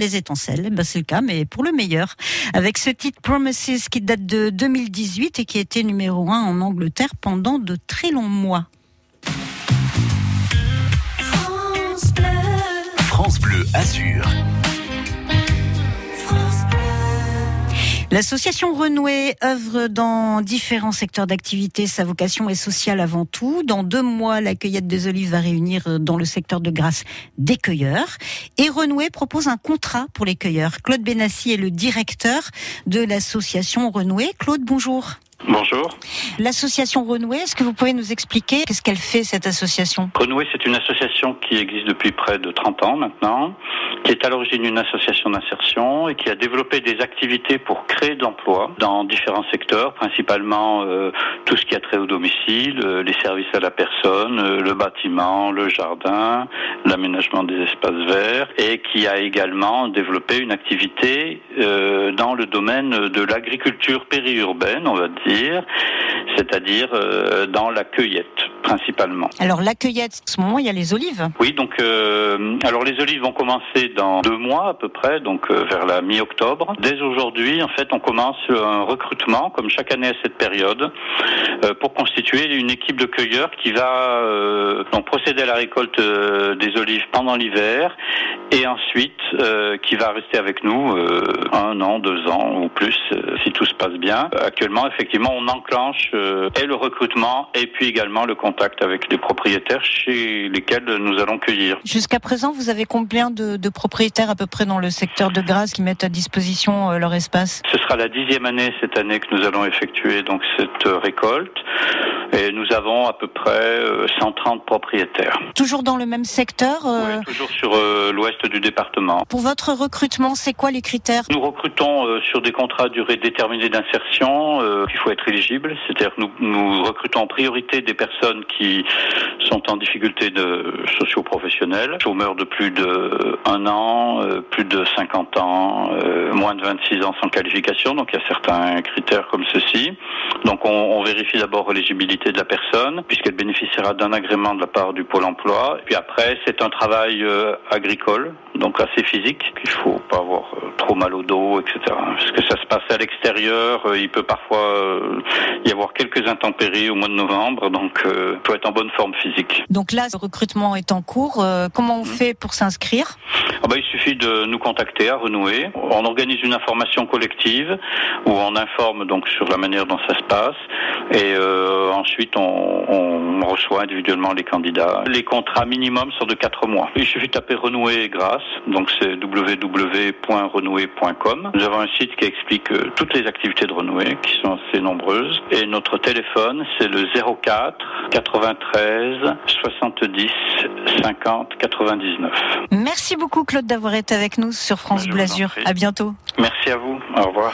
les étincelles. Ben, c'est le cas, mais pour le meilleur. Avec ce titre Promises qui date de 2018 et qui était numéro 1 en Angleterre pendant de très longs mois. France Bleu, France Bleu Azur. L'association Renouée œuvre dans différents secteurs d'activité. Sa vocation est sociale avant tout. Dans deux mois, la cueillette des olives va réunir euh, dans le secteur de Grasse des cueilleurs. Et Renouée propose un contrat pour les cueilleurs. Claude Benassi est le directeur de l'association Renouée. Claude, bonjour. Bonjour. L'association Renouée, est-ce que vous pouvez nous expliquer qu'est-ce qu'elle fait cette association? Renouer, c'est une association qui existe depuis près de 30 ans maintenant, qui est à l'origine d'une association d'insertion et qui a développé des activités pour créer d'emplois dans différents secteurs, principalement euh, tout ce qui a trait au domicile, euh, les services à la personne, euh, le bâtiment, le jardin, l'aménagement des espaces verts, et qui a également développé une activité euh, dans le domaine de l'agriculture périurbaine, on va dire, c'est-à-dire euh, dans la cueillette principalement. Alors la cueillette, en ce moment, il y a les olives. Oui, donc euh, alors les olives vont commencer dans deux mois à peu près, donc euh, vers la mi-octobre. Dès aujourd'hui, en fait, on commence un recrutement, comme chaque année à cette période, euh, pour constituer une équipe de cueilleurs qui va euh, donc procéder à la récolte des olives pendant l'hiver et ensuite euh, qui va rester avec nous euh, un an, deux ans ou plus euh, si tout se passe bien. Euh, Actuellement, effectivement, on enclenche euh, et le recrutement et puis également le contact avec les propriétaires chez lesquels nous allons cueillir. Jusqu'à présent, vous avez combien de, de propriétaires à peu près dans le secteur de Grasse qui mettent à disposition euh, leur espace? Ce sera la dixième année cette année que nous allons effectuer donc cette récolte et nous avons à peu près euh, 130 propriétaires. Toujours dans le même secteur euh, Oui, toujours sur euh, l'ouest du département. Pour votre recrutement, c'est quoi les critères? Nous recrutons euh, sur des contrats à durée déterminée d'insertion. euh, il faut être éligible, c'est-à-dire que nous, nous recrutons en priorité des personnes qui sont en difficulté de socio-professionnelle, chômeurs de plus de un an, euh, plus de 50 ans, euh, moins de 26 ans sans qualification. Donc il y a certains critères comme ceci. Donc on, on vérifie d'abord l'éligibilité de la personne, puisqu'elle bénéficiera d'un agrément de la part du Pôle Emploi. Puis après, c'est un travail euh, agricole, donc assez physique. Il faut pas avoir euh, trop mal au dos, etc. Parce que ça se passe à l'extérieur, euh, il peut parfois y avoir quelques intempéries au mois de novembre, donc il faut être en bonne forme physique. Donc là, le recrutement est en cours. Comment on fait pour s'inscrire? Ah bah, il suffit de nous contacter à Renouer. On organise une information collective où on informe donc sur la manière dont ça se passe et euh, ensuite on, on reçoit individuellement les candidats. Les contrats minimum sont de 4 mois. Il suffit de taper Renouer et Grâce, donc c'est www.renouer.com. Nous avons un site qui explique euh, toutes les activités de Renouer qui sont assez nombreuses et notre téléphone c'est le 04 93 70 50 99. Merci beaucoup Claude d'avoir été avec nous sur France Bleu Azur. À bientôt. Merci à vous. Au revoir.